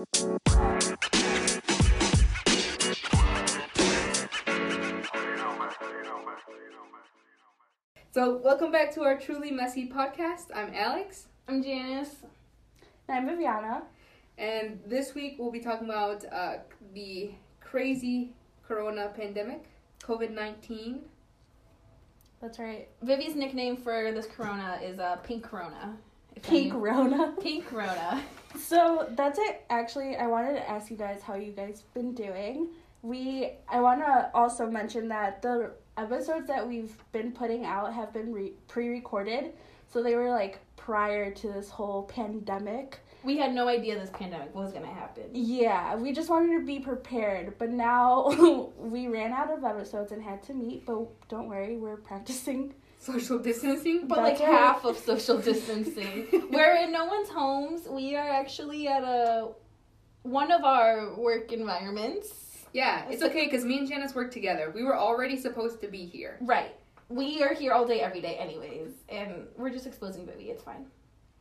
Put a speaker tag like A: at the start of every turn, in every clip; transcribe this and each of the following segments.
A: So, welcome back to our Truly Messy podcast. I'm Alex,
B: I'm Janice.
C: I'm Viviana.
A: and this week we'll be talking about uh, the crazy corona pandemic, COVID 19.
B: That's right. Vivi's nickname for this corona is uh, Pink Corona.
C: Pink Rona.
B: Pink Rona.
C: So that's it. Actually, I wanted to ask you guys how you guys been doing. We I want to also mention that the episodes that we've been putting out have been re- pre-recorded, so they were like prior to this whole pandemic.
B: We had no idea this pandemic was gonna happen.
C: Yeah, we just wanted to be prepared, but now we ran out of episodes and had to meet. But don't worry, we're practicing.
A: Social distancing.
B: But
C: That's
B: like
C: right.
B: half of social distancing. We're in no one's homes. We are actually at a one of our work environments.
A: Yeah, it's okay because me and Janice work together. We were already supposed to be here.
B: Right. We are here all day, every day, anyways, and we're just exposing baby It's fine.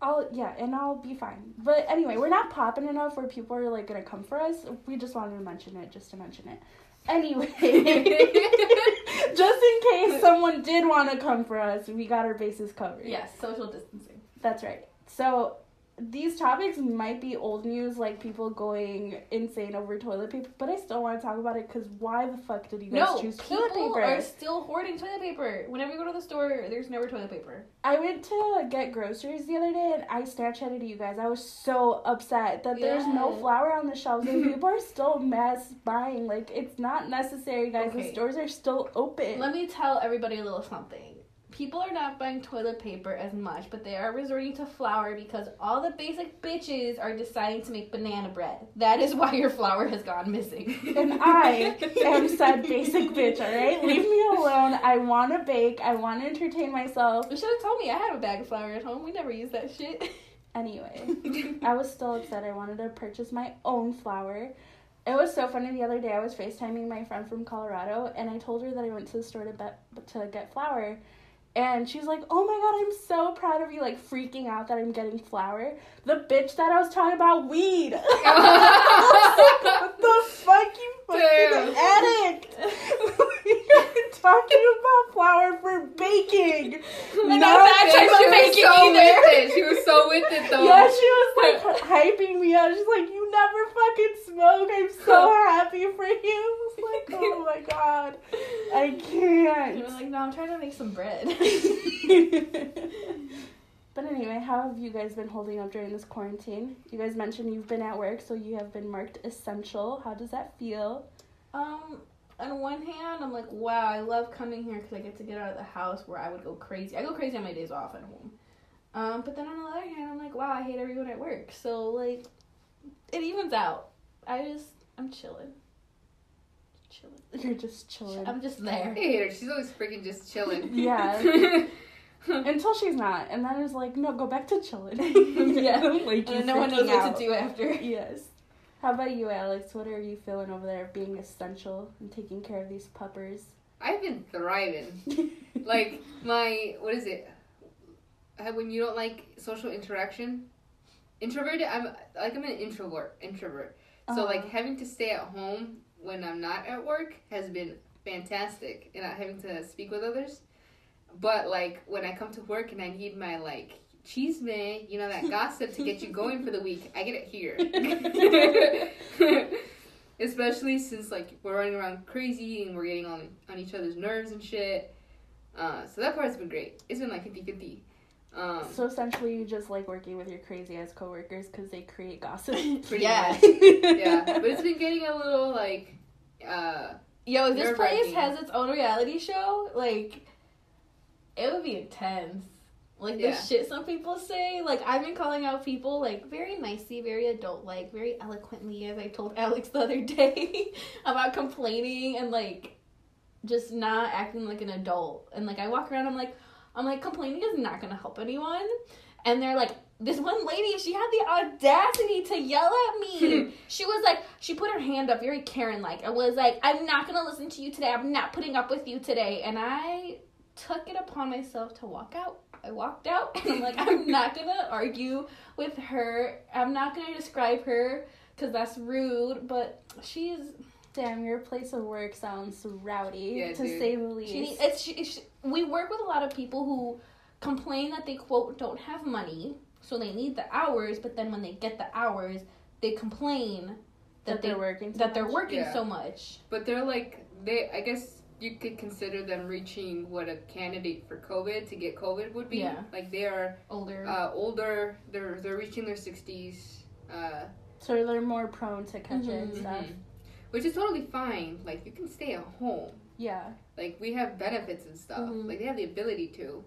C: I'll yeah, and I'll be fine. But anyway, we're not popping enough where people are like gonna come for us. We just wanted to mention it just to mention it. Anyway, just in case someone did want to come for us, we got our bases covered.
B: Yes, social distancing.
C: That's right. So these topics might be old news, like people going insane over toilet paper, but I still want to talk about it because why the fuck did you guys
B: No,
C: choose
B: people
C: toilet paper?
B: are still hoarding toilet paper. Whenever you go to the store, there's never toilet paper.
C: I went to get groceries the other day and I Snapchatted you guys. I was so upset that there's no flour on the shelves and people are still mass buying. Like, it's not necessary, guys. The stores are still open.
B: Let me tell everybody a little something. People are not buying toilet paper as much, but they are resorting to flour because all the basic bitches are deciding to make banana bread. That is why your flour has gone missing.
C: and I am said basic bitch, alright? Leave me alone. I want to bake. I want to entertain myself.
B: You should have told me I have a bag of flour at home. We never use that shit.
C: Anyway, I was still upset. I wanted to purchase my own flour. It was so funny the other day. I was FaceTiming my friend from Colorado, and I told her that I went to the store to bet to get flour, and she's like, "Oh my god, I'm so proud of you!" Like freaking out that I'm getting flour. The bitch that I was talking about weed. what the fuck, you fucking
A: Damn.
C: addict? You're talking about flour for baking.
B: And
C: No,
B: I'm not
A: Yeah,
B: talking
A: she was
B: baking
A: so
B: either.
A: with it. She was so with it though.
C: Yeah, she was like hyping me up. She's like, "You never fucking smoke. I'm so happy for you." I was like, "Oh my god, I can't."
B: we're like, no, I'm trying to make some bread.
C: but anyway, how have you guys been holding up during this quarantine? You guys mentioned you've been at work, so you have been marked essential. How does that feel?
B: Um, on one hand, I'm like, wow, I love coming here because I get to get out of the house where I would go crazy. I go crazy on my days off at home. Um, but then on the other hand, I'm like, wow, I hate everyone at work. So like, it evens out. I just, I'm chilling. Chilling.
C: You're just chilling.
B: I'm just
A: I
B: there.
A: hate her. She's always freaking just chilling.
C: Yeah. Until she's not, and then it's like, no, go back to chilling.
B: Yeah.
C: like
B: And no one
C: freaking
B: knows what to do after.
C: Yes. How about you, Alex? What are you feeling over there being essential and taking care of these puppers?
A: I've been thriving. Like my what is it? Uh, When you don't like social interaction, introverted. I'm like I'm an introvert. Introvert. So
C: Uh-huh.
A: like having to stay at home when I'm not at work has been fantastic, and not having to speak with others. But like when I come to work and I need my like cheese man, you know that gossip to get you going for the week, I get it here. Especially since like we're running around crazy and we're getting on on each other's nerves and shit. Uh, so that part's been great. It's been like 50-50. Um,
C: so essentially, you just like working with your crazy ass coworkers because they create gossip.
A: pretty
B: Yeah.
A: much. yeah, but it's been getting a little like uh
B: Yo, this place has its own reality show, like, it would be intense. Like the shit some people say. Like I've been calling out people like very nicely, very adult like, very eloquently, as I told Alex the other day about complaining and like just not acting like an adult. And like I walk around, I'm like, I'm like complaining is not gonna help anyone. And they're like, this one lady, she had the audacity to yell at me. Hmm. she was like, she put her hand up, very Karen like, and was like, I'm not gonna listen to you today. I'm not putting up with you today. And I took it upon myself to walk out. I walked out and I'm like, I'm not gonna argue with her. I'm not gonna describe her because that's rude. But she's
C: Damn, your place of work sounds rowdy,
A: Yeah,
C: to
A: dude.
C: say the least.
B: she it's she, she, we work with a lot of people who complain that they quote don't have money, so they need the hours. But then when they get the hours, they complain that,
C: that
B: they
C: they're working. so
B: that they're
C: much.
B: working
A: Yeah.
B: so much.
A: But they're like they. I guess you could consider them reaching what a candidate for COVID to get COVID would be.
B: Yeah.
A: Like they are
B: Older.
A: uh, older. They're they're reaching their sixties. Uh,
C: So they're more prone to catch it and
B: Mhm.
C: stuff.
A: mhm. Which is totally fine. Like you can stay at home.
C: Yeah.
A: Like we have benefits and stuff.
B: Mhm.
A: Like they have the ability to.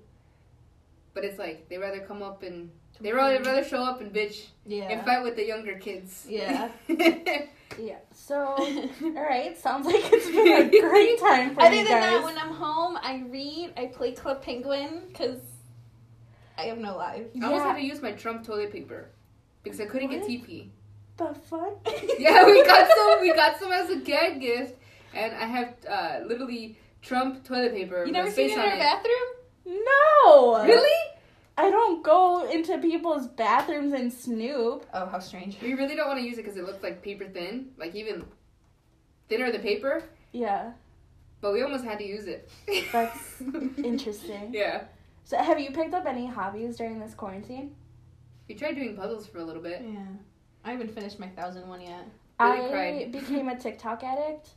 A: But it's like they rather come up and they rather rather show up and bitch
B: yeah.
A: and fight with the younger kids.
B: Yeah.
C: Yeah. So, all right. Sounds like it's been a great time for
B: Other
C: you
B: than that, when I'm home, I read, I play Club Penguin because I have no life.
A: I almost
C: Yeah.
A: had to use my Trump toilet paper because I couldn't get TP.
C: The fuck?
A: Yeah, we got some. We got some as a gag gift, and I have uh, literally Trump toilet paper.
B: You never seen it in
A: on
B: our bathroom?
C: No.
A: Really?
C: I don't go into people's bathrooms and snoop.
B: Oh, how strange.
A: We really don't want to use it because it looks like paper thin, like even thinner than paper.
C: Yeah.
A: But we almost had to use it.
C: That's interesting.
A: yeah.
C: So, have you picked up any hobbies during this quarantine?
A: We tried doing puzzles for a little bit.
B: Yeah. I haven't finished my thousand one yet.
A: Really
C: I
A: cried.
C: became a TikTok addict.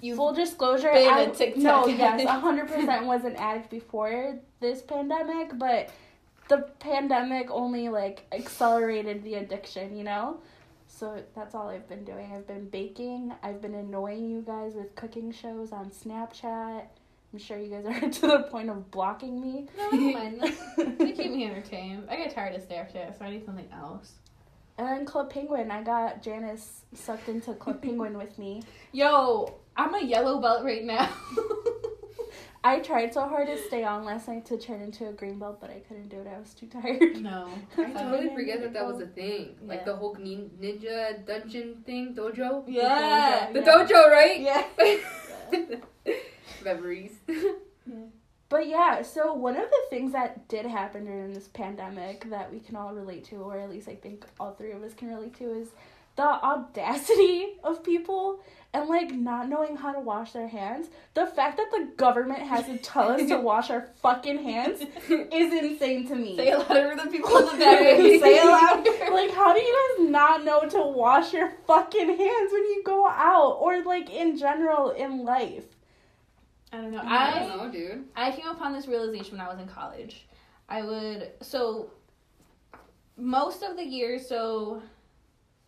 B: You
C: Full disclosure,
B: been
C: I,
B: a TikTok
C: no, yes, hundred percent was an addict before this pandemic, but the pandemic only like accelerated the addiction, you know. So that's all I've been doing. I've been baking. I've been annoying you guys with cooking shows on Snapchat. I'm sure you guys are to the point of blocking me.
B: No, I don't mind. they keep me entertained. I get tired of Snapchat, so I need something else.
C: And then Club Penguin, I got Janice sucked into Club Penguin with me.
B: Yo, I'm a yellow belt right now.
C: I tried so hard to stay on last night to turn into a green belt, but I couldn't do it. I was too tired.
B: no.
A: I totally forget that that was a thing. Like the whole nin- ninja dungeon thing, dojo.
B: Yeah.
A: The
C: Yeah.
A: dojo, right?
B: Yeah.
A: Memories.
C: But yeah, so one of the things that did happen during this pandemic that we can all relate to, or at least I think all three of us can relate to, is the audacity of people and like not knowing how to wash their hands. The fact that the government has to tell us to wash our fucking hands is insane to me.
B: Say it louder the people in the back. Say it louder.
C: Like, how do you guys not know to wash your fucking hands when you go out or like in general in life?
B: I don't know.
A: I
B: I
A: don't know, dude.
B: I came upon this realization when I was in college. I would so most of the year, so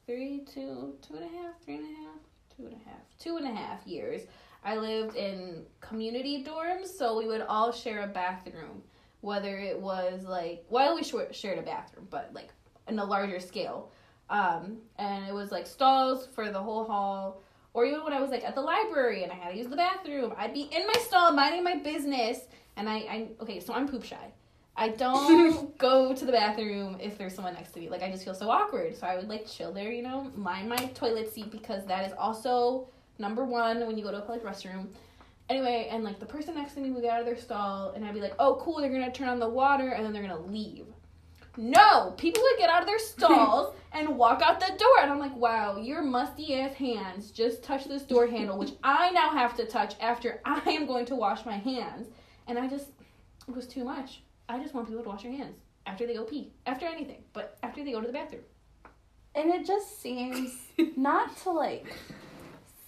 B: three, two, two and a half, three and a half, two and a half, two and a half years. I lived in community dorms, so we would all share a bathroom. Whether it was like, well, we shared a bathroom, but like in a larger scale. Um, and it was like stalls for the whole hall. Or even when I was like at the library and I had to use the bathroom, I'd be in my stall minding my business. And I, I okay, so I'm poop shy. I don't go to the bathroom if there's someone next to me. Like I just feel so awkward. So I would like chill there, you know, mind my toilet seat because that is also number one when you go to a public restroom. Anyway, and like the person next to me would get out of their stall and I'd be like, oh cool, they're gonna turn on the water and then they're gonna leave. No, people would get out of their stalls and walk out the door, and I'm like, wow, your musty ass hands just touched this door handle, which I now have to touch after I am going to wash my hands. And I just, it was too much. I just want people to wash their hands after they go pee, after anything, but after they go to the bathroom.
C: And it just seems not to like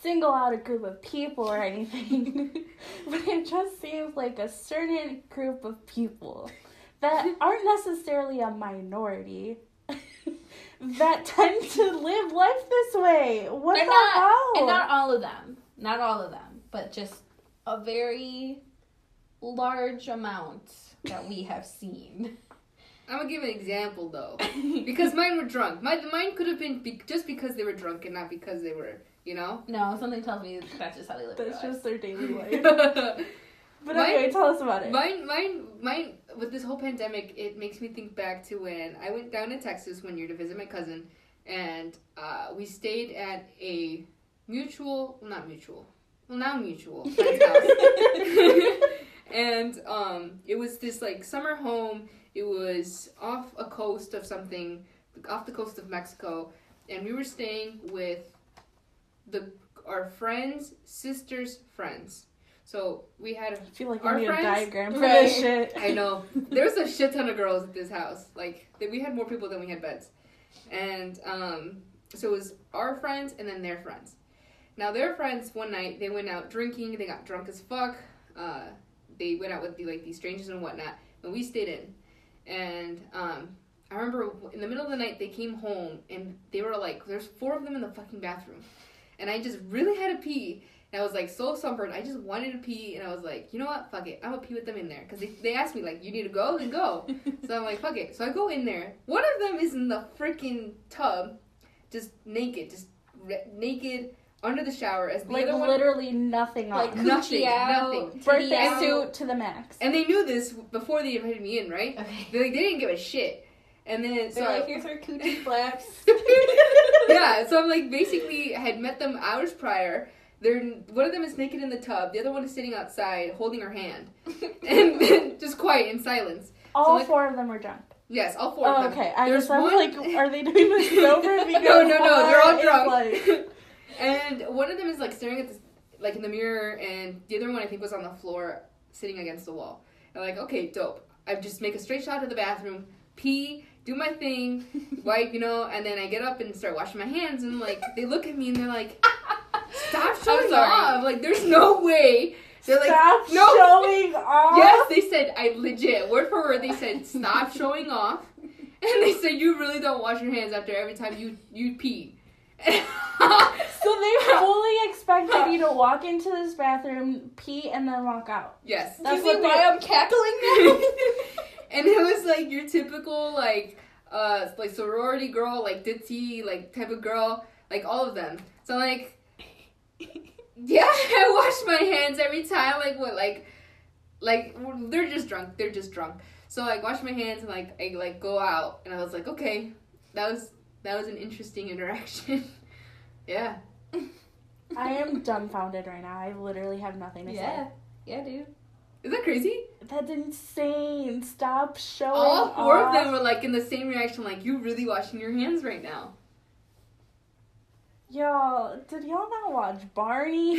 C: single out a group of people or anything, but it just seems like a certain group of people that aren't necessarily a minority that tend to live life this way. What
B: and
C: the
B: not,
C: hell?
B: And not all of them, not all of them, but just a very large amount that we have seen.
A: I'm gonna give an example though, because mine were drunk. My mine could have been be- just because they were drunk and not because they were, you know.
B: no, something tells me that's just how they live.
C: That's
B: lives.
C: just their daily life. But
A: Mine-
C: anyway, tell us about it.
A: Mine, mine, mine, with this whole pandemic, it makes me think back to when I went down to Texas one year to visit my cousin, and uh, we stayed at a mutual, well, not mutual, well now mutual friend's house. and um, it was this like summer home. It was off a coast of something, off the coast of Mexico, and we were staying with the our friends' sisters' friends. So we had
C: I feel like
A: Our
C: need a
A: friends-
C: diagram for
B: Right.
C: this shit.
A: I know. There was a shit ton of girls at this house. Like we had more people than we had beds, and um, so it was our friends and then their friends. Now their friends one night they went out drinking. They got drunk as fuck. Uh, they went out with the, like these strangers and whatnot. And we stayed in, and um, I remember in the middle of the night they came home and they were like, "There's four of them in the fucking bathroom," and I just really had to pee. And I was like so sunburned. I just wanted to pee, and I was like, you know what? Fuck it. I'm gonna pee with them in there because they, they asked me like, you need to go, then go. so I'm like, fuck it. So I go in there. One of them is in the freaking tub, just naked, just re- naked under the shower. As the
C: Like
A: other one,
C: literally nothing
B: Like
C: on.
A: Nothing,
B: out,
A: nothing.
C: Birthday suit to the max.
A: and they knew this before they invited me in, right?
B: Okay.
A: They like they didn't give a shit. And then so
B: They're
A: I-
B: like, here's our coochie flaps.
A: yeah, so I'm like basically I had met them hours prior. They're one of them is naked in the tub, the other one is sitting outside holding her hand, and just quiet in silence.
C: All
A: like-
C: four of them were drunk.
A: Yes, all four
C: Oh,
A: of them.
C: okay. I
A: There's
C: just
A: one-
C: like, are they doing this sober?
A: No, no, no, they're all drunk.
C: like-
A: and one of them is like staring at this, like in the mirror, and the other one I think was on the floor, sitting against the wall. And like, okay, dope. I just make a straight shot to the bathroom, pee, do my thing, wipe, you know, and then I get up and start washing my hands, and like they look at me and they're like, "Stop showing off!" Like, there's no way. They're like,
C: Stop
A: no.
C: showing off.
A: Yes, they said I legit word for word. They said stop showing off, and they said you really don't wash your hands after every time you you pee.
C: So they fully expected you to walk into this bathroom, pee, and then walk out.
A: yes.
B: Do
C: That's
B: you
C: what
B: see
C: they-
B: why I'm cackling now?
A: and it was like your typical like uh like sorority girl, like ditzy like type of girl, like all of them. So like yeah, I wash my hands every time. Like what like like they're just drunk. They're just drunk. So like wash my hands and like I like go out and I was like okay, that was that was an interesting interaction. yeah.
C: I am dumbfounded right now. I literally have nothing to say.
B: yeah. Yeah, dude.
A: Is that crazy?
C: That's insane. Stop showing
A: All four
C: off.
A: of them were like in the same reaction, like you really washing your hands right now.
C: Y'all, did y'all not watch Barney?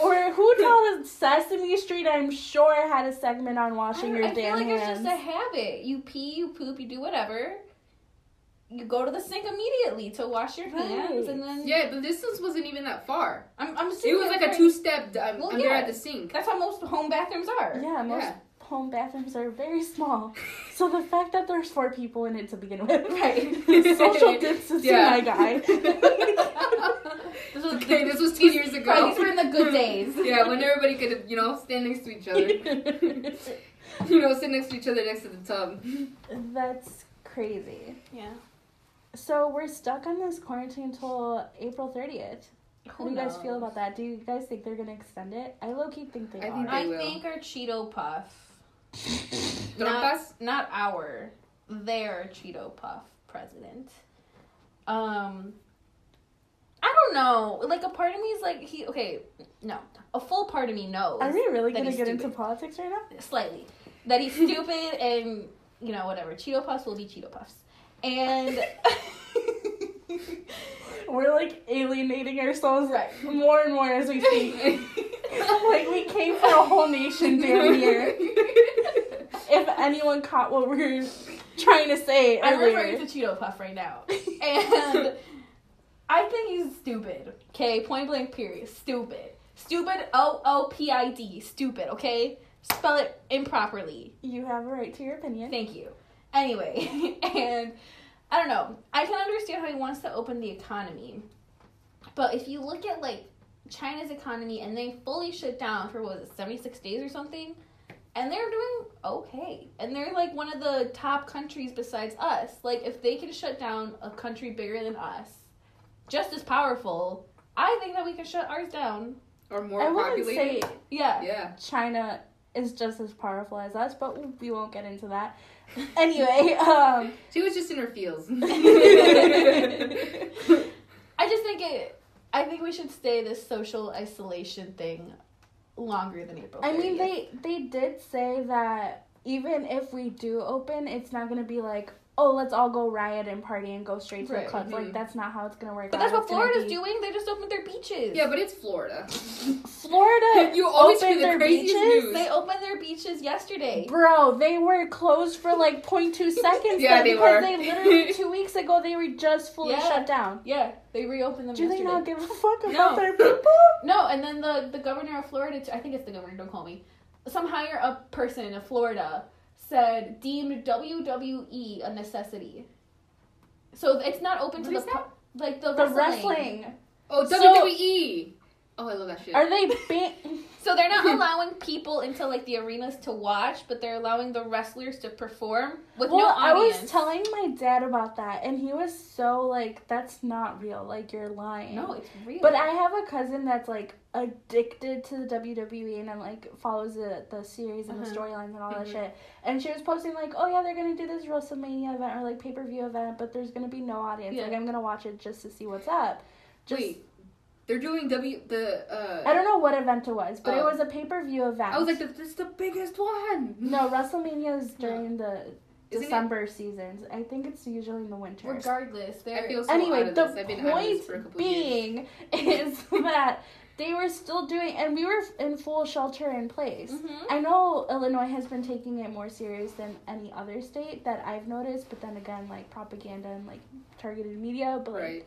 C: or who told us Sesame Street? I'm sure had a segment on washing your hands.
B: I feel like
C: hands.
B: it's just a habit. You pee, you poop, you do whatever. You go to the sink immediately to wash your hands, and then
A: Yeah, the distance wasn't even that far.
B: I'm I'm
A: It was like a two step um,
B: Well,
A: under
B: yeah.
A: at the sink.
B: That's how most home bathrooms are.
C: yeah, most
A: Yeah.
C: Home bathrooms are very small. So the fact that there's four people in it to begin with,
B: Right.
C: social distancing,
A: Yeah.
C: my guy.
B: This was
A: okay, this was two years ago.
B: Right, these were in the good days.
A: yeah, when everybody could, you know, stand next to each other. you know, sit next to each other next to the tub.
C: That's crazy.
B: Yeah.
C: So we're stuck on this quarantine until April 30th. How do you guys feel about that? Do you guys think they're gonna extend it? I low key think they
A: I
C: are.
A: think
B: I
A: will.
B: think our Cheeto Puff,
A: Trompas?
B: not our, their Cheeto Puff president. Um, I don't know. Like a part of me is like he. Okay, no, a full part of me knows
C: Are we really gonna get into politics right now?
B: slightly that he's stupid and you know whatever. Cheeto Puffs will be Cheeto Puffs, and
C: We're like alienating ourselves
B: Right.
C: more and more as we speak. like we came for a whole nation damn near. If anyone caught what we were trying to say
B: I'm
C: earlier.
B: referring to Cheeto Puff right now, and I think he's stupid. Okay, point blank. Period. Stupid. Stupid. O O P I D. Stupid. Okay. Spell it improperly.
C: You have a right to your opinion.
B: Thank you. Anyway, and I don't know. I can understand how he wants to open the economy, but if you look at like China's economy and they fully shut down for what was it, seventy six days or something, and they're doing okay, and they're like one of the top countries besides us. Like if they can shut down a country bigger than us, just as powerful, I think that we can shut ours down.
A: Or more
C: I wouldn't say
B: Yeah.
A: Yeah.
C: China is just as powerful as us, but we won't get into that. Anyway, um
A: She was just in her feels.
B: I just think it. I think we should stay this social isolation thing longer than April.
C: I mean they they did say that even if we do open, it's not gonna be like oh, let's all go riot and party and go straight to
B: Right,
C: the clubs.
A: mhm.
C: Like that's not how it's gonna work.
B: But
C: out.
B: that's what
C: It's gonna
B: Florida's
C: be-
B: doing. They just opened their beaches.
A: Yeah, but it's Florida.
C: Florida
A: You always
C: opened
A: hear the
C: their
A: craziest
C: beaches.
A: news.
B: they opened their beaches yesterday.
C: Bro, they were closed for like 0.2 seconds.
A: Yeah, they
C: because
A: were.
C: they literally two weeks ago they were just fully
B: Yeah.
C: shut down.
B: Yeah, they reopened them
C: Do they not give a fuck about
B: No.
C: their people?
B: No, and then the the governor of Florida, t- I think it's the governor. Don't call me. Some higher up person in Florida said deemed WWE a necessity. So it's not open
A: What
B: to
A: is
B: the pu- like the,
C: The
B: wrestling.
C: wrestling.
A: Oh,
C: So-
A: WWE. Oh, I love that shit.
C: Are they ban-
B: So they're not allowing people into like the arenas to watch, but they're allowing the wrestlers to perform with
C: Well,
B: no audience.
C: I was telling my dad about that, and he was so like, "That's not real. Like you're lying."
B: no, it's real.
C: But I have a cousin that's like addicted to the WWE and then like follows the the series and the
B: Uh-huh.
C: storylines and all that
A: Mhm.
C: shit. And she was posting like, "Oh yeah, they're gonna do this WrestleMania event or like pay per view event, but there's gonna be no audience.
B: Yeah.
C: Like I'm gonna watch it just to see what's up." Just,
A: Wait, they're doing W the. uh
C: I don't know what event it was, but it
A: Oh.
C: was a pay per view event.
A: I was like, this is the biggest one.
C: no, WrestleMania is during the
A: Isn't it?
C: December seasons. I think it's usually in the winter.
B: regardless,
A: I
B: they're
A: feel so
C: anyway,
A: out of
C: the
A: this. I've been out this for a
C: point
A: couple years.
C: being is that they were still doing, and we were in full shelter in place.
B: Mhm.
C: I know Illinois has been taking it more serious than any other state that I've noticed, but then again, like propaganda and like targeted media. But like,
A: Right.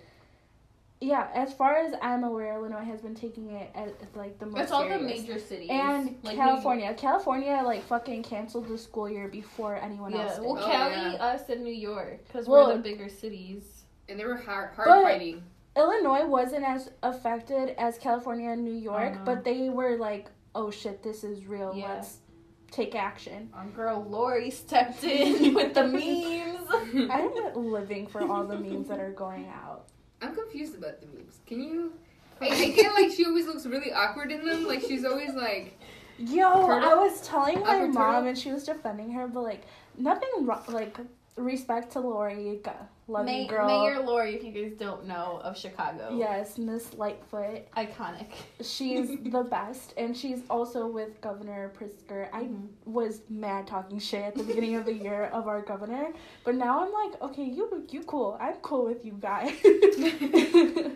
C: Yeah, as far as I'm aware, Illinois has been taking it as, as, like the most
B: It's all the major cities
C: and
B: like New
C: California, California like fucking canceled the school year before anyone
B: Yeah,
C: else did.
B: well,
A: Oh,
B: Cali,
A: yeah.
B: us, and New York, because
C: Well-
B: we're the bigger cities.
A: And they were hard, hard
C: But-
A: fighting.
C: Illinois wasn't as affected as California and New York,
B: Uh-huh.
C: but they were like, "Oh shit, this is real.
B: Yeah.
C: Let's take action."
B: Our girl Lori stepped in with the memes.
C: I'm living for all the memes that are going out.
A: I'm confused about the memes. Can you? I, I get like she always looks really awkward in them. Like she's always like,
C: Yo,
A: Turtle?
C: I was telling my
A: Awkward
C: mom
A: turtle?
C: and she was defending her, but like nothing wrong. Like respect to Lori, love
B: May-
C: you, girl.
B: Mayor Lori, if you guys don't know, of Chicago.
C: Yes, Miss Lightfoot.
B: Iconic.
C: She's the best, and she's also with Governor Pritzker. I was mad talking shit at the beginning of the year of our governor, but now I'm like, okay, you you cool. I'm cool with you guys.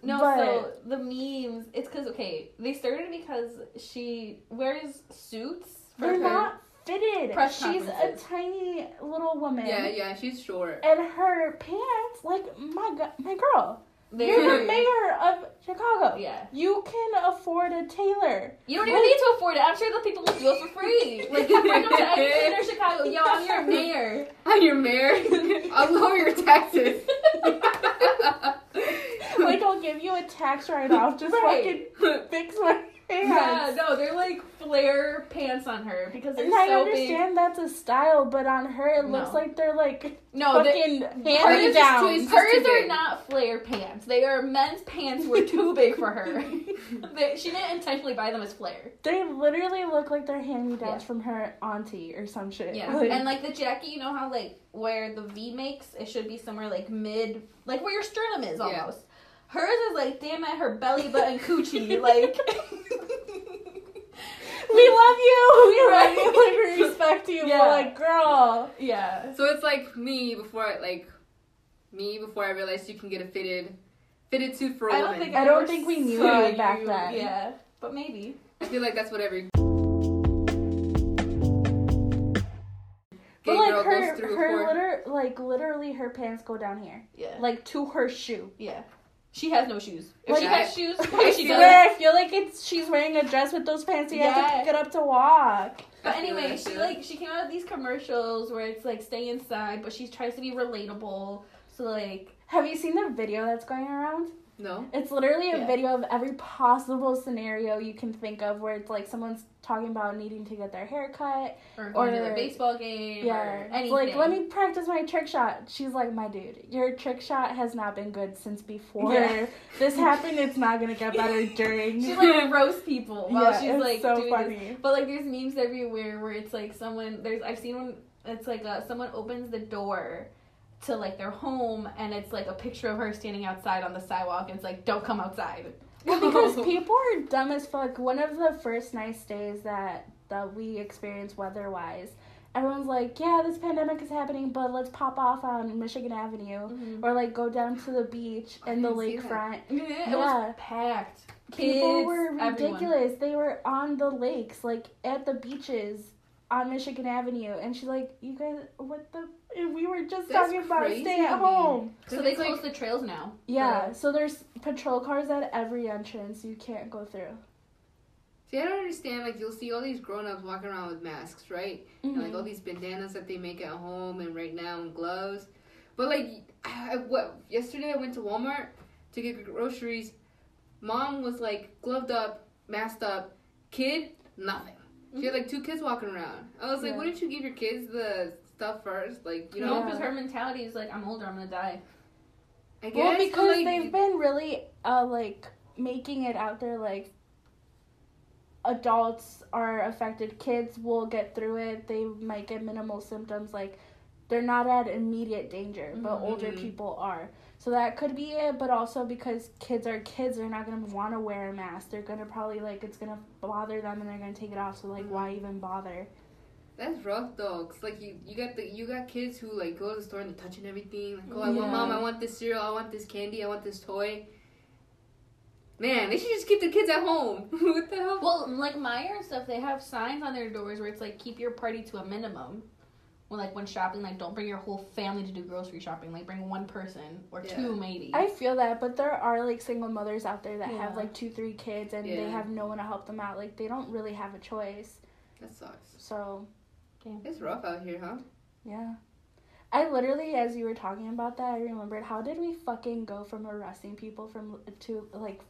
B: No,
C: But-
B: so the memes, it's because, okay, they started because she wears suits for
C: They're
B: her.
C: not fitted.
B: press
C: She's a tiny little woman.
A: yeah, yeah, she's short.
C: And her pants, like my my girl,
B: They're-
C: you're the mayor of Chicago.
B: Yeah.
C: You can afford a tailor.
B: You don't even need to afford it. I'm sure the people will do it for free. Like, you bring them to any theater in Chicago. Yo, I'm your mayor.
A: I'm your mayor. I'll lower your taxes.
C: like I'll give you a tax write off. Just
B: Right.
C: fucking fix my pants.
B: Yeah, no, they're like flare pants on her because they're
C: And I
B: so big.
C: understand that's a style, but on her it looks like they're like
B: No,
C: fucking
A: hers
C: hand
A: is
C: down.
A: too- it's just
B: hers are
A: big.
B: not flare pants. They are men's pants were too big for her. They, she didn't intentionally buy them as flare.
C: They literally look like they're hand me downs
B: Yeah.
C: from her auntie or some shit.
B: Yeah,
C: Like,
B: and like the jacket, you know how like where the V makes it should be somewhere like mid, like where your sternum is
A: Yeah.
B: Almost. Hers is like damn at her belly button coochie, like.
C: we love you. We
B: Right.
C: love you. Like we respect you.
B: Yeah.
C: But like, girl.
B: yeah.
A: so it's like me before, I, like me before I realized you can get a fitted, fitted suit for a
B: I don't
A: woman.
B: think
C: I don't think we knew
B: saw
C: you back then.
B: Yeah, but maybe.
A: I feel like that's what every gay
C: But like her, her
A: for.
C: liter- like literally her pants go down here,
B: Yeah.
C: like to her shoe.
B: Yeah. She has no shoes. If
C: Like,
B: she has shoes,
C: I
B: okay, she
C: swear,
B: does.
C: I feel like it's she's wearing a dress with those pants. You have
B: Yeah.
C: to pick it up to walk.
B: But anyway, she like she came out with these commercials where it's like stay inside, but she tries to be relatable. So like
C: Have you seen the video that's going around?
A: No.
C: It's literally a
B: Yeah.
C: video of every possible scenario you can think of where it's like someone's talking about needing to get their hair cut.
B: or going to
C: Or-
B: the baseball game
C: Yeah.
B: or anything.
C: like, let me practice my trick shot. She's like, my dude, your trick shot has not been good since before
B: Yeah.
C: this happened. It's not gonna get better during.
B: She like roast people while
C: yeah,
B: she's like
C: so
B: doing
C: funny.
B: this. But like there's memes everywhere where it's like someone there's I've seen one it's like uh, someone opens the door to like their home and it's like a picture of her standing outside on the sidewalk and it's like don't come outside.
C: Well, because people are dumb as fuck. One of the first nice days that that we experienced weather wise, everyone's like, yeah, this pandemic is happening, but let's pop off on Michigan Avenue
B: Mhm.
C: or like go down to the beach and the
A: didn't see that.
C: lakefront.
B: Yeah, it was packed.
C: People
B: Kids,
C: were
B: everyone.
C: ridiculous. They were on the lakes, like at the beaches on Michigan Avenue, and she's like, "You guys, what the?" And we were just
A: That's
C: talking about
A: crazy
C: stay at home.
B: So they
A: it's like-
B: closed the trails now.
C: Yeah, so there's patrol cars at every entrance. You can't go through.
A: See, I don't understand. Like, you'll see all these grown-ups walking around with masks, right? And like all
C: Mhm.
A: these bandanas that they make at home and right now and gloves. But like, I, what? Yesterday I went to Walmart to get groceries. Mom was like gloved up, masked up. Kid, nothing. She had like two kids walking around. I was like,
C: Yeah.
A: wouldn't you give your kids the stuff first? Like, you
B: You
A: know,
B: know,
C: Yeah.
B: because her mentality is like, I'm older, I'm gonna die.
A: I guess.
C: Well, because
A: like,
C: they've been really uh like making it out there like adults are affected, kids will get through it. They might get minimal symptoms like they're not at immediate danger, but older
A: Mhm.
C: people are. So that could be it, but also because kids are kids, they're not gonna want to wear a mask. They're gonna probably like it's gonna bother them, and they're gonna take it off. So like, why mm-hmm. even bother?
A: That's rough though, 'cause, like you, you got the you got kids who like go to the store and they're touching everything. Like, oh, I want mom, I want this cereal, I want this candy, I want this toy. Man, they should just keep the kids at home. what the hell?
B: Well, like Meijer and stuff, they have signs on their doors where it's like, keep your party to a minimum. When like when shopping, like don't bring your whole family to do grocery shopping. Like bring one person or
A: Yeah.
B: two maybe.
C: I feel that, but there are like single mothers out there that have like two, three kids, and they have no one to help them out. Like they don't really have a choice.
A: That sucks.
C: So
A: It's rough out here, huh?
C: yeah, I literally, as you were talking about that, I remembered how did we fucking go from arresting people from to like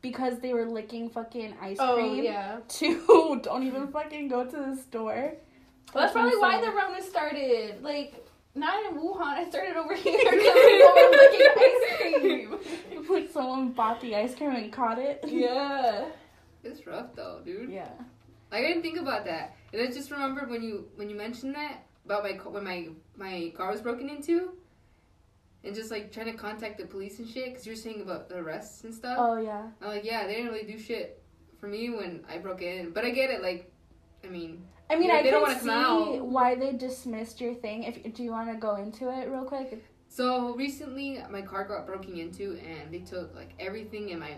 C: because they were licking fucking ice
B: oh
C: cream
B: yeah.
C: to don't even fucking go to the store.
B: Well, that's probably why
C: so-
B: the Rona started. Like not in Wuhan, it started over here because people were licking ice cream.
C: like someone bought the ice cream and caught it.
B: Yeah.
A: It's rough though, dude.
C: Yeah.
A: Like, I didn't think about that, and I just remembered when you when you mentioned that about my ca- when my my car was broken into, and just like trying to contact the police and shit, because you were saying about the arrests and stuff.
C: Oh yeah.
A: I'm like, yeah, they didn't really do shit for me when I broke in, but I get it. Like, I mean,
C: I mean,
A: Yeah,
C: I
A: they don't
C: can
A: come
C: see
A: out.
C: why they dismissed your thing. If do you want to go into it real quick?
A: so recently my car got broken into, and they took like everything in my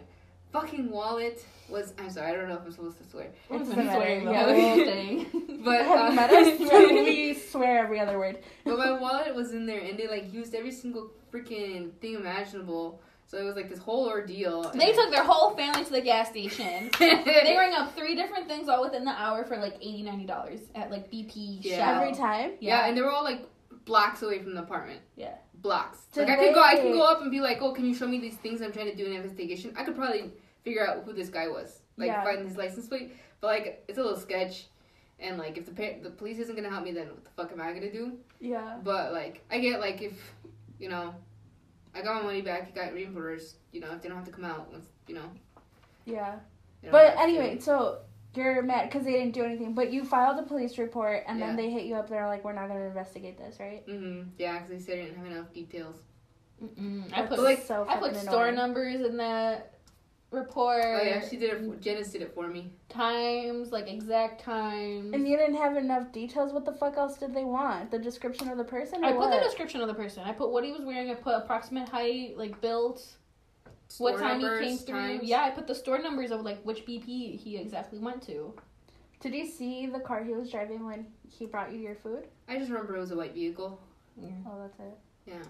A: fucking wallet was. I'm sorry, I don't know if I'm supposed to swear,
C: It
B: It's
C: doesn't
B: been swearing the
C: yeah.
B: whole thing.
A: but
C: Have
A: uh,
C: you met us? we swear every other word.
A: But my wallet was in there, and they like used every single freaking thing imaginable. So it was like this whole ordeal.
B: They took their whole family to the gas station. they rang up three different things all within the hour for like 80 $90 at like BP,
A: Yeah.
B: Shell.
C: Every time.
A: yeah, and they were all like blocks away from the apartment.
B: Yeah.
A: blocks.
C: Did
A: like I could go, I
C: they-
A: can go up and be like, "Oh, can you show me these things? I'm trying to do an investigation." I could probably figure out who this guy was, like
C: Yeah.
A: find his license plate. But like, it's a little sketch, and like, if the pa- the police isn't gonna help me, then what the fuck am I gonna do?
C: Yeah.
A: But like, I get like if, you know, I got my money back, I got reimbursed. You know, if they don't have to come out once, you know.
C: Yeah. But
A: have to.
C: anyway, so you're mad because they didn't do anything, but you filed a police report and
A: Yeah.
C: then they hit you up. They're like, "We're not going to investigate this, right?"
A: Mm-hmm. Yeah, because they said I didn't have enough details.
B: Mm-mm. I put
A: like,
C: so
B: I put store
C: annoying.
B: numbers in that report.
A: Oh yeah, she did it. For, Janice did it for me.
B: times, like exact times.
C: And you didn't have enough details. What the fuck else did they want? The description of the person? Or
B: I put
C: what?
B: the description of the person. I put what he was wearing. I put approximate height, like built, what time
A: numbers,
B: he came through.
A: times.
B: Yeah, I put the store numbers of like which BP he exactly went to.
C: Did you see the car he was driving when he brought you your food?
A: I just remember it was a white vehicle.
C: Oh, that's it.
A: Yeah.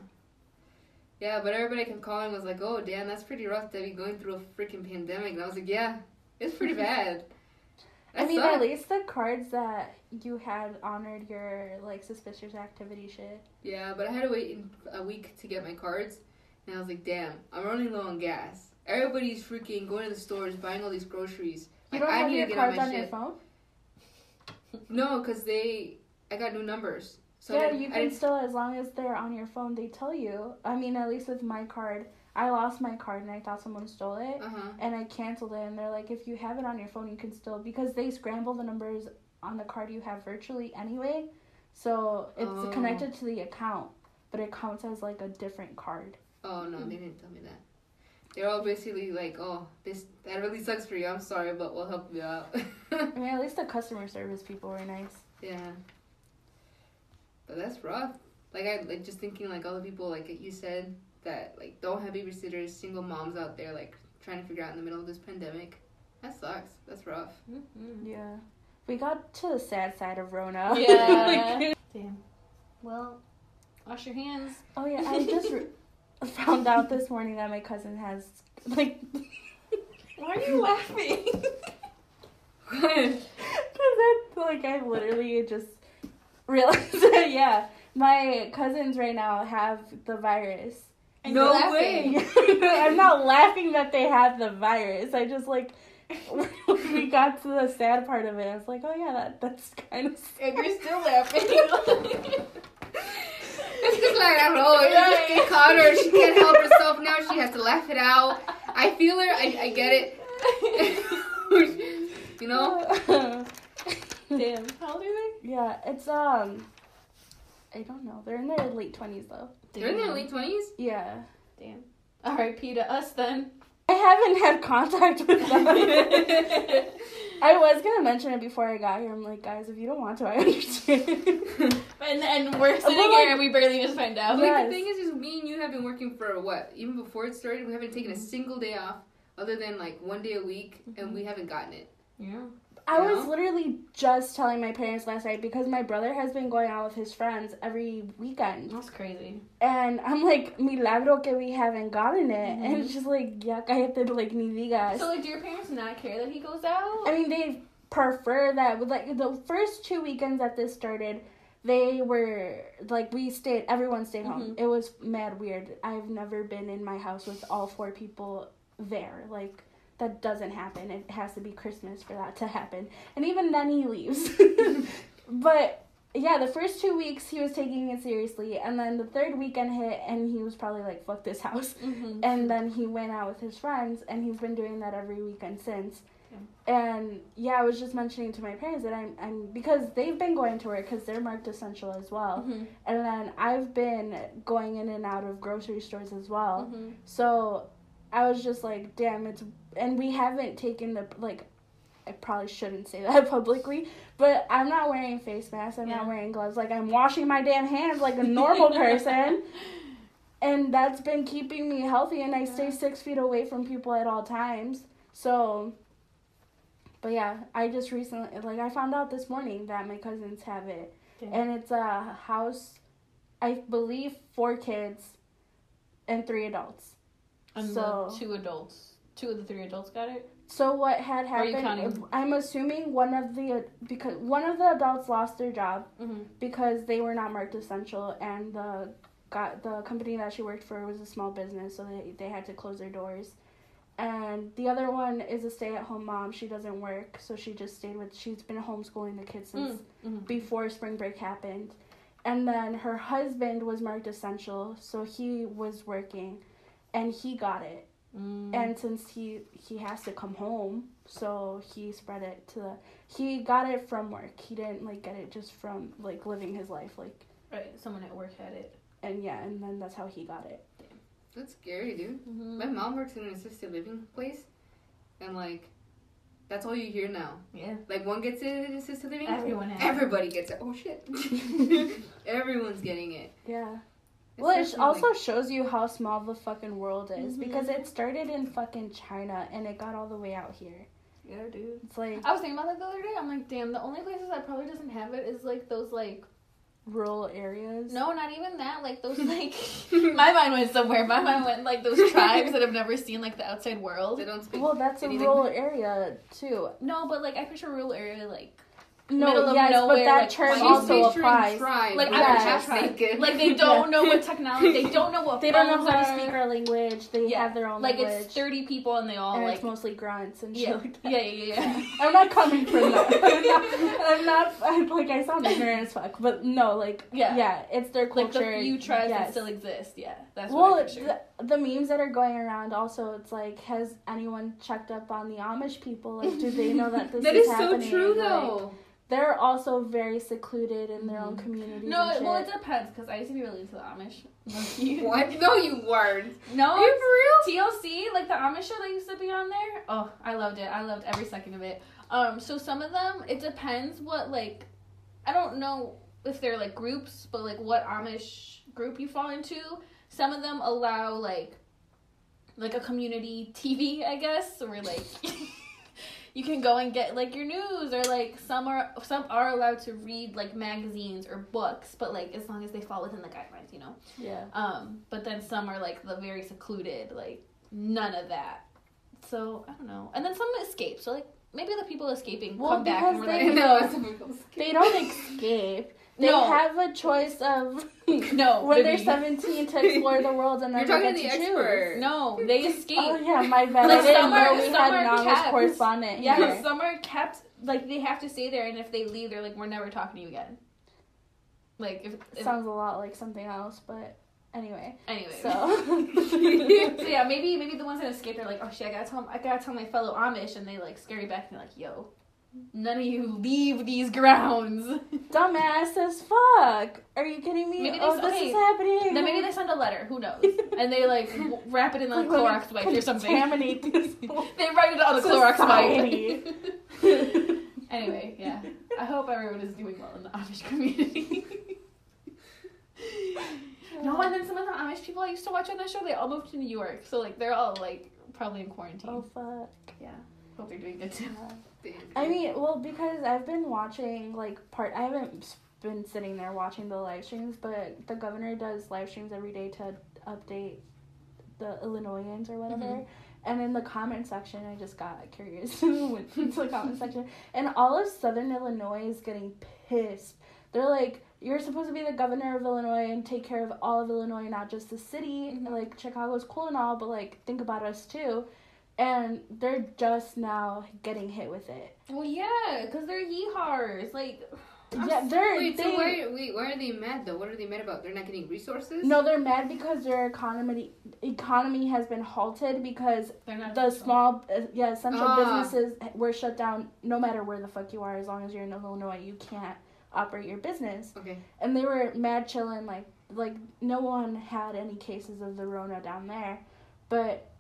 A: Yeah, but everybody kept calling was like, "Oh, Dan, that's pretty rough to be going through a freaking pandemic." And I was like, "Yeah, it's pretty bad."
C: I
A: That
C: mean, at least the cards that you had honored your like suspicious activity shit.
A: Yeah, but I had to wait in a week to get my cards, and I was like, "Damn, I'm running low on gas. Everybody's freaking going to the stores, buying all these groceries.
C: You
A: Like,
C: don't
A: I
C: have
A: need
C: your
A: to get on
C: cards
A: my
C: on your phone.
A: No, because they, I got new numbers. So
C: yeah, you can still, as long as they're on your phone, they tell you. I mean, at least with my card, I lost my card and I thought someone stole it,
A: Uh-huh.
C: and I canceled it. And they're like, if you have it on your phone, you can still because they scramble the numbers on the card you have virtually anyway, so it's
A: Oh.
C: connected to the account, but it counts as like a different card.
A: Oh no, they didn't tell me that. They're all basically like, "Oh, this that really sucks for you. I'm sorry, but we'll help you out."
C: I mean, at least the customer service people were nice.
A: yeah. But that's rough. Like I like just thinking like all the people like you said that like don't have babysitters, single moms out there like trying to figure out in the middle of this pandemic. That sucks. That's rough.
B: Mhm.
C: Yeah. We got to the sad side of Rona.
B: Yeah. Damn. Well, wash your hands.
C: oh yeah, I just re- found out this morning that my cousin has like
B: Why are you laughing?
C: Because I like I literally just realized that yeah, my cousins right now have the virus.
B: And
A: No way.
C: I'm not laughing that they have the virus. I just like we got to the sad part of it. I was like, oh yeah, that that's kind of.
B: And you're still laughing.
A: It's just like I don't know. It just get caught her. She can't help herself now. She has to laugh it out. I feel her. I, I get it. you know.
B: Damn. How old are they?
C: Yeah, it's um. I don't know. They're in their late twenties though.
A: They're in their late twenties.
C: Yeah.
B: Damn. R.I.P. to us then.
C: I haven't had contact with them. I was gonna mention it before I got here. I'm like, guys, if you don't want to, I understand.
B: And and we're sitting
C: like-
B: here and we barely just find out.
A: Like
C: Yes.
A: the thing is, is me and you have been working for what? Even before it started, we haven't taken
C: Mm-hmm.
A: a single day off, other than like one day a week, and we haven't gotten it.
B: Yeah.
C: I was
A: Yeah.
C: literally just telling my parents last night because my brother has been going out with his friends every weekend.
B: That's crazy.
C: And I'm like, milagro que we haven't gotten it. And
B: Mhm.
C: it's just like, yuck, I have to, like, ni digas.
B: So like, do your parents not care that he goes out?
C: I mean, they prefer that. But like, the first two weekends that this started, they were, like, we stayed, everyone stayed home.
B: Mhm.
C: It was mad weird. I've never been in my house with all four people there. Like, that doesn't happen. It has to be Christmas for that to happen. And even then, he leaves. but yeah, the first two weeks he was taking it seriously, and then the third weekend hit, and he was probably like, "Fuck this house,"
B: Mm-hmm.
C: and then he went out with his friends, and he's been doing that every weekend since. And yeah, I was just mentioning to my parents that I'm, I'm because they've been going to work because they're marked essential as well,
B: Mm-hmm.
C: and then I've been going in and out of grocery stores as well.
B: Mm-hmm.
C: So I was just like, damn, it's and we haven't taken the like. I probably shouldn't say that publicly, but I'm not wearing face masks. I'm not wearing gloves. Like I'm washing my damn hands like a normal person, and that's been keeping me healthy. And I stay six feet away from people at all times. So, but yeah, I just recently like I found out this morning that my cousins have it,
B: Yeah.
C: and it's a house. I believe four kids, and three adults.
B: And
C: So-
B: two adults, two of the three adults got it.
C: So what had
B: Are you
C: happened?
B: counting-
C: I'm assuming one of the because one of the adults lost their job
B: Mm-hmm.
C: because they were not marked essential, and the got the company that she worked for was a small business, so they they had to close their doors. And the other one is a stay-at-home mom. She doesn't work, so she just stayed with. She's been homeschooling the kids since
B: Mm-hmm.
C: before spring break happened. And then her husband was marked essential, so he was working and he got it.
B: Mm-hmm.
C: And since he he has to come home, so he spread it to the he got it from work. He didn't like get it just from like living his life like
B: right, someone at work had it.
C: and yeah, and then that's how he got it.
A: That's scary, dude.
B: Mm-hmm.
A: My mom works in an assisted living place, and like, that's all you hear now.
B: Yeah,
A: Like one gets it in assisted living,
B: everyone has.
A: everybody gets it. Oh shit, everyone's getting it.
C: Yeah.
A: It's
C: Well, it also
A: like-
C: shows you how small the fucking world is
B: Mhm.
C: because it started in fucking China and it got all the way out here.
B: Yeah, dude.
C: It's like
B: I was thinking about that the other day. I'm like, damn, the only places that probably doesn't have it is like those like
C: rural areas.
B: no, not even that. Like those like my mind went somewhere. My mind went like those tribes that have never seen like the outside world.
A: they don't speak.
C: Well, that's a rural area too.
B: No, but like I picture rural area like
C: No,
B: Middle of
C: yes,
B: nowhere,
C: but that
B: like,
C: term
B: She's
C: also
A: picturing
C: applies.
A: tribes
B: like
A: with
B: I
C: Yes.
B: would
A: their
B: have tried.
A: naked.
B: Like they don't know what technology. They don't know what
C: They don't know
B: phones
C: how to speak our language. They
B: Yeah.
C: have their own
B: like
C: language.
B: it's thirty people and they all
C: and
B: like
C: it's mostly grunts and shit
B: yeah.
C: like
B: yeah yeah yeah yeah.
C: I'm not coming from that. I'm not, I'm not like I sound ignorant as fuck, but no, like
B: Yeah.
C: yeah, it's their
B: like the
C: culture.
B: few tribes that still exist. Yeah, that's
C: well,
B: what I picture.
C: the, the memes that are going around also, it's like, has anyone checked up on the Amish people? Like, do they know that this
A: that
C: is
A: is so
C: happening?
A: true
C: Like,
A: though.
C: They're also very secluded in their own
B: Mhm.
C: communities.
B: no, it- well, it depends because I used to be really into the Amish.
A: What? No, you weren't.
B: No,
A: you for real?
B: TLC, like the Amish show that used to be on there. Oh, I loved it. I loved every second of it. Um, so some of them, it depends what like, I don't know if they're like groups, but like what Amish group you fall into. Some of them allow like like a community TV, I guess, or like you can go and get like your news or like some are some are allowed to read like magazines or books, but like as long as they fall within the guidelines, you know.
C: Yeah.
B: Um, but then some are like the very secluded, like none of that. So I don't know. And then some escape. So like maybe the people escaping
C: Well,
B: come back and we're
C: they-
B: like,
A: No, it's a people
C: They don't escape. They
B: No.
C: have a choice of
B: no.
C: when they're 17 to explore the world and
A: they're
C: then they
A: talking to
C: to
A: the
C: choose.
B: No, they oh, escape.
C: Oh yeah, my bad.
B: Like,
C: I didn't
B: some
C: know
B: are-
C: we had
B: are kept.
C: correspondent.
B: Yeah,
C: here.
B: some are kept like they have to stay there, and if they leave, they're like, we're never talking to you again. Like if, if
C: Sounds a lot like something else, but anyway.
B: anyway.
C: So
B: so yeah, maybe maybe the ones that escaped are like, oh shit, I gotta tell I gotta tell my fellow Amish, and they like scurry back and they're like, yo, none of you leave these grounds.
C: dumbass as fuck. Are you kidding me?
B: Maybe they-
C: oh, this
B: okay,
C: is happening.
B: then maybe they send a letter. Who knows? And they like wrap it in like
C: Like,
B: Clorox wipe or something.
C: Contaminate whole
B: They write it on the Clorox wipe. anyway, yeah. I hope everyone is doing well in the Amish community. no, and then some of the Amish people I used to watch on that show, they all moved to New York, so like they're all like probably in quarantine.
C: Oh fuck.
B: Yeah, hope they're doing good too.
C: I mean, well, because I've been watching like part. I haven't been sitting there watching the live streams, but the governor does live streams every day to update the Illinoisans or whatever.
B: Mhm.
C: And in the comment section, I just got curious went into the comment section, and all of Southern Illinois is getting pissed. They're like, "You're supposed to be the governor of Illinois and take care of all of Illinois, not just the city.
B: Mhm.
C: Like Chicago's cool and all, but like think about us too." And they're just now getting hit with it.
B: Well, yeah, because they're yeehars. Like, I'm
C: yeah, they're
A: Wait,
C: they,
A: so why, wait, why are they mad though? What are they mad about? They're not getting resources?
C: no, they're mad because their economy economy has been halted because
B: not
C: the small uh, yeah essential
A: Ah.
C: businesses were shut down. No matter where the fuck you are, as long as you're in Illinois, you can't operate your business.
A: Okay.
C: And they were mad chilling, like like no one had any cases of the Rona down there, but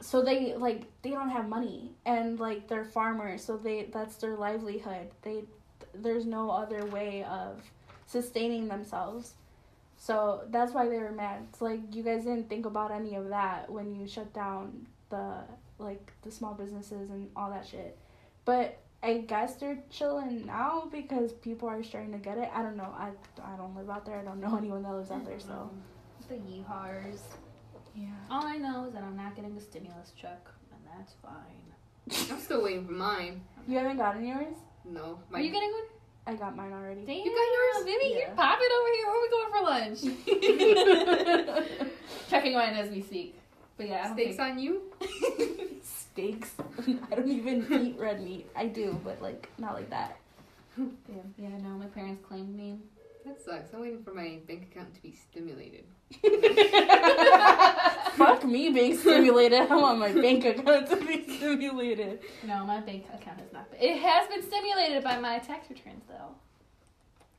C: so they like they don't have money and like they're farmers, so they that's their livelihood. They there's no other way of sustaining themselves. So that's why they were mad. It's like you guys didn't think about any of that when you shut down the like the small businesses and all that shit. But I guess they're chilling now because people are starting to get it. I don't know. I I don't live out there. I don't know anyone that lives out there. So mm-hmm.
B: the yeehars.
C: Yeah.
B: All I know is that I'm not getting a stimulus check, and that's fine.
A: I'm still waiting for mine.
C: You haven't gotten yours?
A: No.
B: Are you getting one?
C: I got mine already.
B: Damn,
A: You got yours?
B: Baby,
C: Yeah.
B: you're popping over here. Where are we going for lunch? Checking mine as we speak. But yeah,
A: Steaks
B: think...
A: on you?
C: Steaks. I don't even eat red meat. I do, but like not like that.
B: Damn. Yeah, no, my parents claimed me.
A: That sucks. I'm waiting for my bank account to be stimulated.
C: Fuck me being stimulated. I want my bank account to be stimulated.
B: No, my bank account has not been. It has been stimulated by my tax returns, though.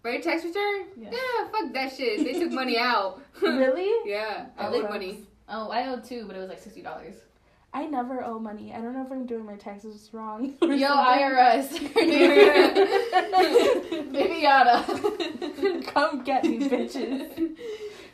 A: Right, tax return?
B: Yeah.
A: Yeah, fuck that shit. They took money out.
C: Really?
A: yeah, I owed money.
B: Oh, I owed two, but it was like sixty dollars.
C: I never owe money. I don't know if I'm doing my taxes wrong.
B: Yo,
C: or something.
B: IRS, baby yada.
C: Come get me, bitches.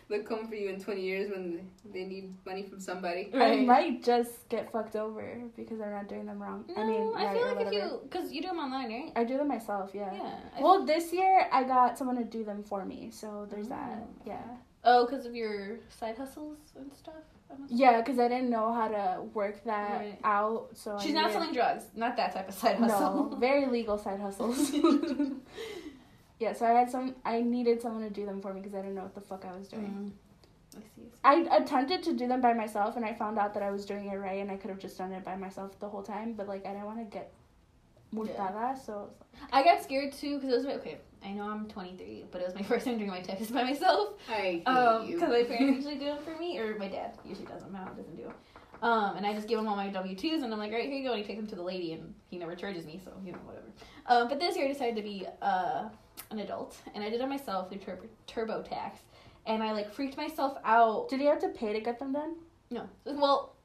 A: They'll come for you in 20 years when they need money from somebody.
C: I might just get fucked over because I'm not doing them wrong. I mean,
B: No, I
C: right
B: feel
C: or
B: like if you, because you do them online, right?
C: I do them myself, yeah.
B: Yeah. I
C: Well, this year I got someone to do them for me, so there's that.
B: Oh.
C: Yeah.
B: Oh, because of your side hustles and stuff.
C: Yeah, because I didn't know how to work that
B: Right.
C: out, so
B: She's
C: I
B: not selling drugs. Not that type of side hustle.
C: No, very legal side hustles. yeah, so I had some. I needed someone to do them for me because I didn't know what the fuck I was doing.
B: Mm. I see.
C: I attempted to do them by myself, and I found out that I was doing it right, and I could have just done it by myself the whole time. But like, I didn't want to get multada, so
B: I got scared too because it was my, okay. I know I'm 23, but it was my first time doing my taxes by myself.
A: I hate
B: Um,
A: you.
B: because my parents usually do them for me, or my dad usually does them. My mom doesn't do them. Um, and I just give him all my W twos, and I'm like, all right, here you go. And he takes them to the lady, and he never charges me, so you know whatever. Um, but this year I decided to be uh an adult, and I did it myself through Turbo TurboTax, and I like freaked myself out.
C: did you have to pay to get them done?
B: No, well,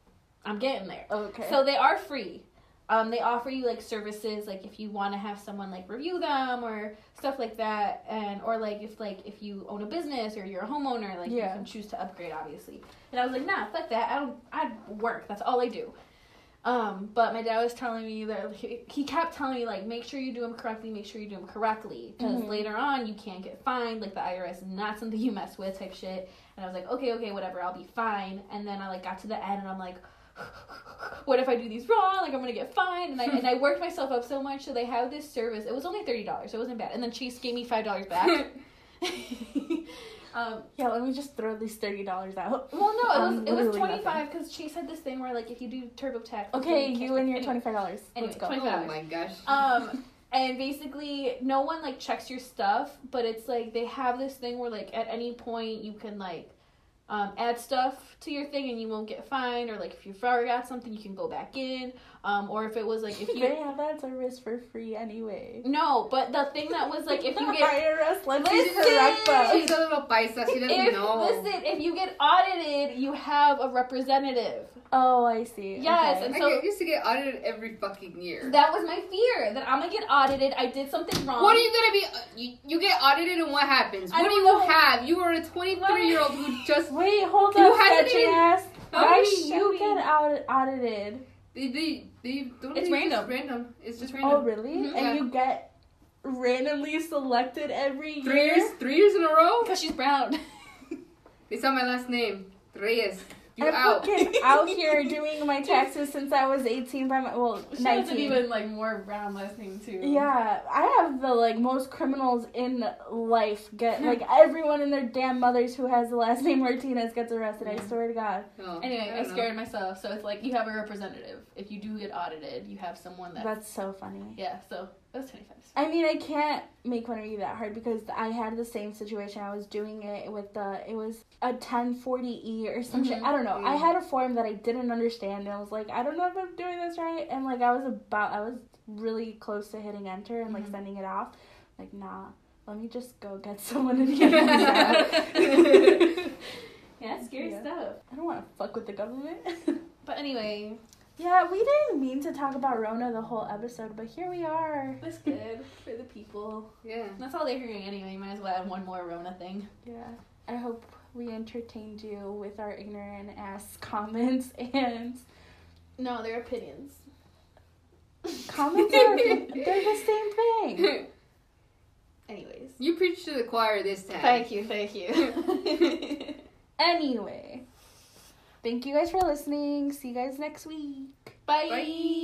B: I'm getting there.
C: Okay.
B: So they are free. Um, they offer you like services like if you want to have someone like review them or stuff like that and or like if like if you own a business or you're a homeowner like
C: Yeah.
B: you can choose to upgrade obviously. And i was like nah fuck that. I don't i work. That's all i do. Um, but my dad was telling me that he, he kept telling me like make sure you do them correctly make sure you do them correctly because
C: Mhm.
B: later on you can't get fined. Like the irs is not something you mess with type shit. And i was like okay okay whatever i'll be fine. And then i like got to the end and i'm like what if I do these wrong? Like I'm gonna get fined, and I and I worked myself up so much. So they have this service. It was only thirty dollars. So it wasn't bad. And then Chase gave me five dollars back. um,
C: Yeah, let me just throw these thirty dollars out.
B: well, no, it
C: Um,
B: was it was twenty five because Chase had this thing where like if you do TurboTax.
C: Okay,
B: it's
C: you and your twenty five dollars.
B: Anyway,
C: Let's go.
B: 20
A: oh my gosh.
B: Um, and basically, no one like checks your stuff, but it's like they have this thing where like at any point you can like um, add stuff to your thing and you won't get fined, or like if you forgot something, you can go back in. Um, or if it was like if you
C: they have that service for free anyway.
B: no, but the thing that was like if you get
C: IRS lets you
B: Listen!
C: correct them.
A: She's a little paisa. She doesn't
B: if
A: know.
B: listen if you get audited, you have a representative.
C: Oh, I see.
B: Yes,
C: Okay.
B: and so-
A: get, used to get audited every fucking year.
B: That was my fear that I'm gonna get audited. I did something wrong.
A: What are you gonna be? Uh, you, you get audited and what happens?
B: I
A: What do you
B: know.
A: have? You are a 23 year old who just
C: Wait, hold
A: You
C: on,
A: hasn't
C: sketchy
A: even-
C: ass.
A: How
C: Why
A: do
C: do
A: you-
C: you get out audited?
A: they they, they don't.
B: It's random.
A: Just random. It's just random.
C: Oh,
A: random.
C: really?
B: Mhm.
C: And
A: Yeah.
C: you get randomly selected every
A: Three
C: year?
A: years, three years in a row.
B: Because she's brown.
A: They saw my last name, Reyes. You
C: I've
A: out?
C: been out here doing my taxes since I was 18 by my, well,
B: She
C: 19.
B: has an even like more brown last name too.
C: Yeah, I have the like most criminals in life get like everyone and their damn mothers who has the last name Martinez gets arrested. I swear to God.
A: Oh,
B: Anyway, I,
A: don't know.
B: scared myself, so it's like you have a representative. If you do get audited, you have someone that.
C: That's so funny.
B: yeah, so it was twenty five.
C: I mean, I can't make fun of you that hard because I had the same situation. I was doing it with the it was a 1040e or some shit.
B: Mhm.
C: I don't know. I had a form that I didn't understand and I was like, I don't know if I'm doing this right. And like I was about I was really close to hitting enter and like
B: Mhm.
C: sending it off. Like, nah, let me just go get someone to get out.
B: Yeah, scary
C: Yeah.
B: stuff.
C: I don't want to fuck with the government.
B: But anyway,
C: yeah, we didn't mean to talk about Rona the whole episode, but here we are.
B: that's good for the people.
A: Yeah.
B: That's all they're hearing anyway. You might as well add one more Rona thing.
C: Yeah. I hope we entertained you with our ignorant ass comments and
B: No, they're opinions.
C: comments are they're the same thing.
B: Anyways.
A: you preached to the choir this time.
B: Thank you, thank you.
C: Anyway. Thank you guys for listening. See you guys next week.
B: Bye.
A: Bye.